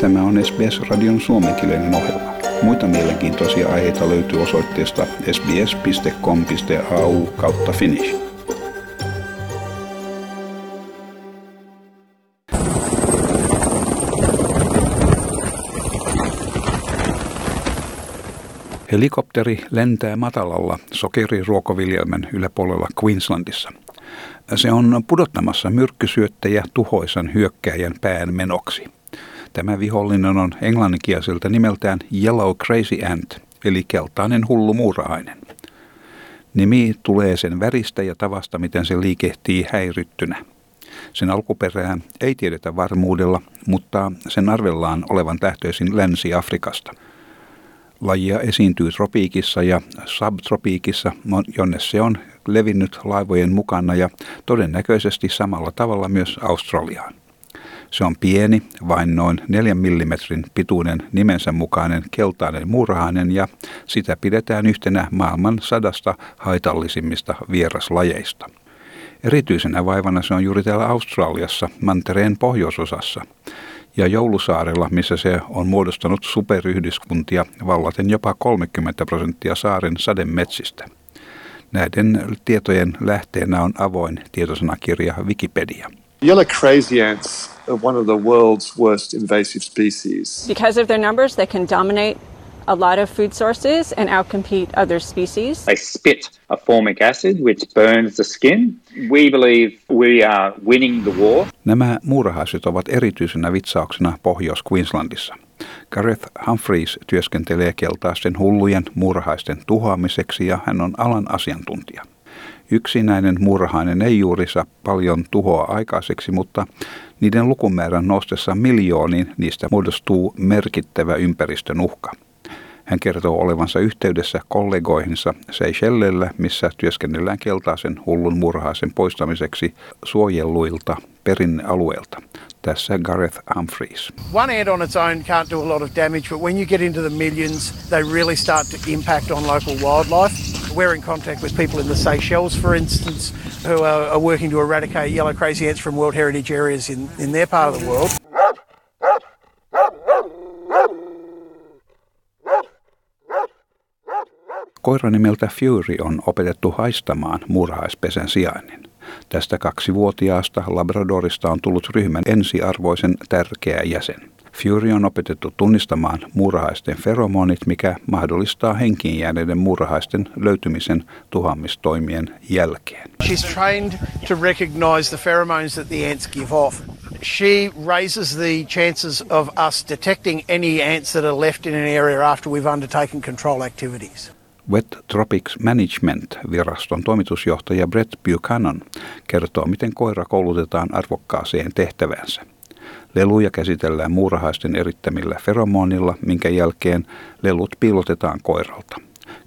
Tämä on SBS-radion suomenkielinen ohjelma. Muita mielenkiintoisia aiheita löytyy osoitteesta sbs.com.au kautta finnish. Helikopteri lentää matalalla sokeriruokoviljelmän yläpuolella Queenslandissa. Se on pudottamassa myrkkysyöttäjä tuhoisan hyökkääjän pään menoksi – Tämä vihollinen on englanninkieliseltä nimeltään Yellow Crazy Ant, eli keltainen hullu muurahainen. Nimi tulee sen väristä ja tavasta, miten se liikehtii häirittynä. Sen alkuperää ei tiedetä varmuudella, mutta sen arvellaan olevan tähtöisin Länsi-Afrikasta. Lajia esiintyy tropiikissa ja subtropiikissa, jonne se on levinnyt laivojen mukana ja todennäköisesti samalla tavalla myös Australiaan. Se on pieni, vain noin 4 mm pituinen nimensä mukainen keltainen muurahainen ja sitä pidetään yhtenä maailman sadasta haitallisimmista vieraslajeista. Erityisenä vaivana se on juuri täällä Australiassa, mantereen pohjoisosassa, ja Joulusaarella, missä se on muodostanut superyhdyskuntia vallaten jopa 30 prosenttia saaren sademetsistä. Näiden tietojen lähteenä on avoin tietosanakirja Wikipedia. Yellow crazy ants one of the world's worst invasive species. Because of their numbers, they can dominate a lot of food sources and outcompete other species. They spit a formic acid which burns the skin. We believe we are winning the war. Nämä muurahaiset ovat erityisenä vitsauksena Pohjois-Queenslandissa. Gareth Humphreys työskentelee keltaisten hullujen muurahaisten tuhoamiseksi ja hän on alan asiantuntija. Yksinäinen murhainen ei juuri saa paljon tuhoa aikaiseksi, mutta niiden lukumäärän nostessa miljooniin niistä muodostuu merkittävä ympäristön uhka. Hän kertoo olevansa yhteydessä kollegoihinsa Seychellellä, missä työskennellään keltaisen hullun murhaisen poistamiseksi suojelluilta perinnealueilta. Tässä Gareth Humphreys. One ant on its own can't do a lot of damage, but when you get into the millions, they really start to impact on local wildlife. We're in contact with people in the Seychelles, for instance, who are, are working to eradicate yellow crazy ants from World Heritage areas in, in their part of the world. Koira nimeltä Fury on opetettu haistamaan muurahaispesän sijainnin. Tästä kaksivuotiaasta Labradorista on tullut ryhmän ensiarvoisen tärkeä jäsen. Fury on opetettu tunnistamaan muurahaisten feromonit, mikä mahdollistaa henkiin jääneiden muurahaisten löytymisen tuhoamistoimien jälkeen. She's trained to recognize the pheromones that the ants give off. She raises the chances of us detecting any ants that are left in an area after we've undertaken control activities. Wet Tropics Management-viraston toimitusjohtaja Brett Buchanan kertoo, miten koira koulutetaan arvokkaaseen tehtävänsä. Leluja käsitellään muurahaisten erittämillä feromonilla, minkä jälkeen lelut piilotetaan koiralta.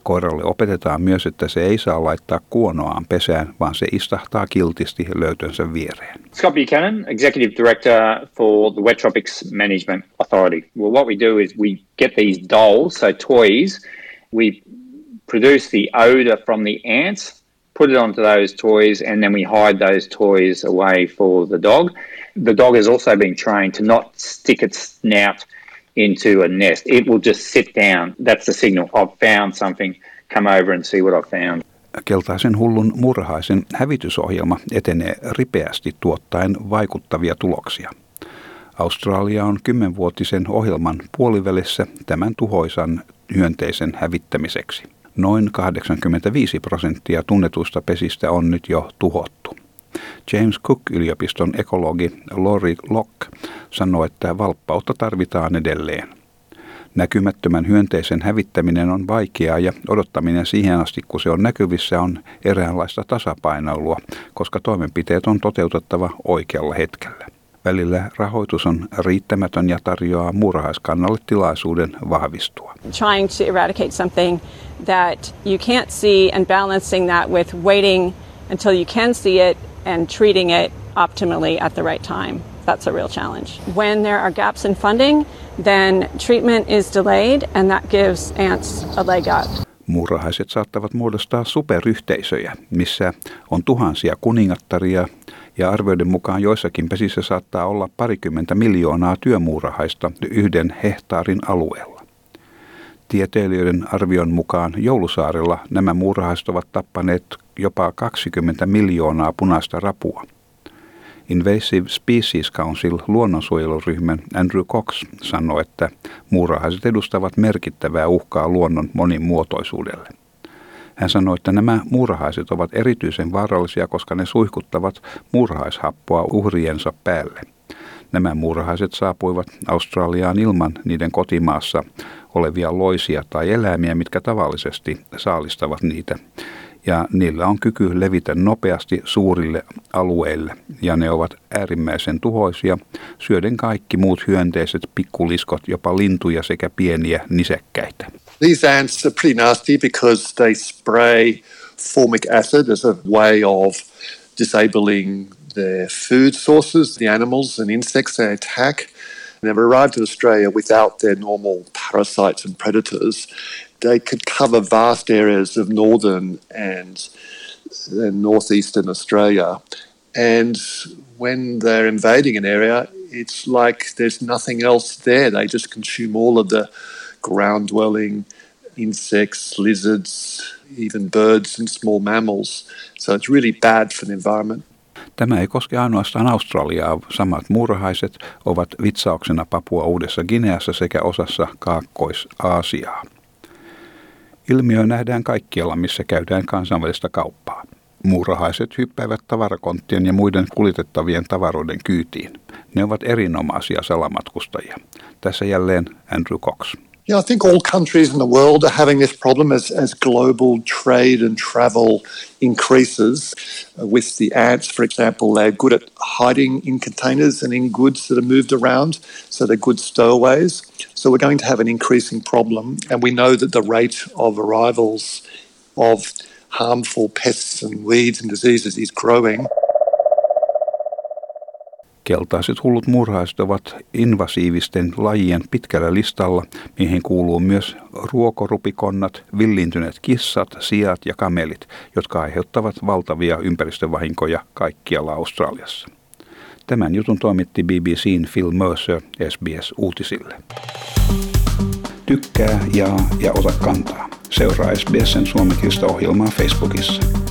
Koiralle opetetaan myös, että se ei saa laittaa kuonoaan pesään, vaan se istahtaa kiltisti löytönsä viereen. Scott Buchanan, Executive Director for the Wet Tropics Management Authority. Well, what we do is we get these dolls, so toys, we produce the odor from the ants, put it onto those toys, and then we hide those toys away for the dog. The dog has also been trained to not stick its snout into a nest. It will just sit down. That's the signal. I've found something. Come over and see what I've found. Keltaisen hullun murhaisen hävitysohjelma etenee ripeästi tuottaen vaikuttavia tuloksia. Australia on kymmenvuotisen ohjelman puolivälissä tämän tuhoisan hyönteisen hävittämiseksi. Noin 85 prosenttia tunnetuista pesistä on nyt jo tuhottu. James Cook-yliopiston ekologi Lori Locke sanoi, että valppautta tarvitaan edelleen. Näkymättömän hyönteisen hävittäminen on vaikeaa ja odottaminen siihen asti, kun se on näkyvissä, on eräänlaista tasapainoilua, koska toimenpiteet on toteutettava oikealla hetkellä. Välillä rahoitus on riittämätön ja tarjoaa muurahaiskannalle tilaisuuden vahvistua. Trying to eradicate something that you can't see and balancing that with waiting until you can see it and treating it optimally at the right time. That's a real challenge. When there are gaps in funding, then treatment is delayed and that gives ants a leg up. Muurahaiset saattavat muodostaa superyhteisöjä, missä on tuhansia kuningattaria ja arvioiden mukaan joissakin pesissä saattaa olla parikymmentä miljoonaa työmuurahaista yhden hehtaarin alueella. Tieteilijöiden arvion mukaan Joulusaarella nämä muurahaiset ovat tappaneet jopa 20 miljoonaa punaista rapua. Invasive Species Council luonnonsuojeluryhmän Andrew Cox sanoi, että muurahaiset edustavat merkittävää uhkaa luonnon monimuotoisuudelle. Hän sanoi, että nämä muurahaiset ovat erityisen vaarallisia, koska ne suihkuttavat muurahaishappoa uhriensa päälle. Nämä muurahaiset saapuivat Australiaan ilman niiden kotimaassa olevia loisia tai eläimiä, mitkä tavallisesti saalistavat niitä. Ja niillä on kyky levitä nopeasti suurille alueille ja ne ovat äärimmäisen tuhoisia, syöden kaikki muut hyönteiset pikkuliskot, jopa lintuja sekä pieniä nisekkäitä. These ants are pretty nasty because they spray formic acid as a way of disabling their food sources, the animals and insects they attack. They've arrived in Australia without their normal parasites and predators. They could cover vast areas of northern and, and northeastern Australia. And when they're invading an area, it's like there's nothing else there. They just consume all of the ground dwelling insects, lizards, even birds and small mammals. So it's really bad for the environment. Tämä ei koske ainoastaan Australiaa. Samat muurahaiset ovat vitsauksena Papua Uudessa Gineassa sekä osassa Kaakkois-Aasiaa. Ilmiö nähdään kaikkialla, missä käydään kansainvälistä kauppaa. Muurahaiset hyppäävät tavarakonttien ja muiden kuljetettavien tavaroiden kyytiin. Ne ovat erinomaisia salamatkustajia. Tässä jälleen Andrew Cox. Yeah, I think all countries in the world are having this problem as, as global trade and travel increases. Uh, with the ants, for example, they're good at hiding in containers and in goods that are moved around, so they're good stowaways. So we're going to have an increasing problem, and we know that the rate of arrivals of harmful pests and weeds and diseases is growing. Keltaiset hullut murhaiset ovat invasiivisten lajien pitkällä listalla, mihin kuuluu myös ruokorupikonnat, villintyneet kissat, siat ja kamelit, jotka aiheuttavat valtavia ympäristövahinkoja kaikkialla Australiassa. Tämän jutun toimitti BBCn Phil Mercer SBS Uutisille. Tykkää, jaa ja ota kantaa. Seuraa SBSn suomenkielistä ohjelmaa Facebookissa.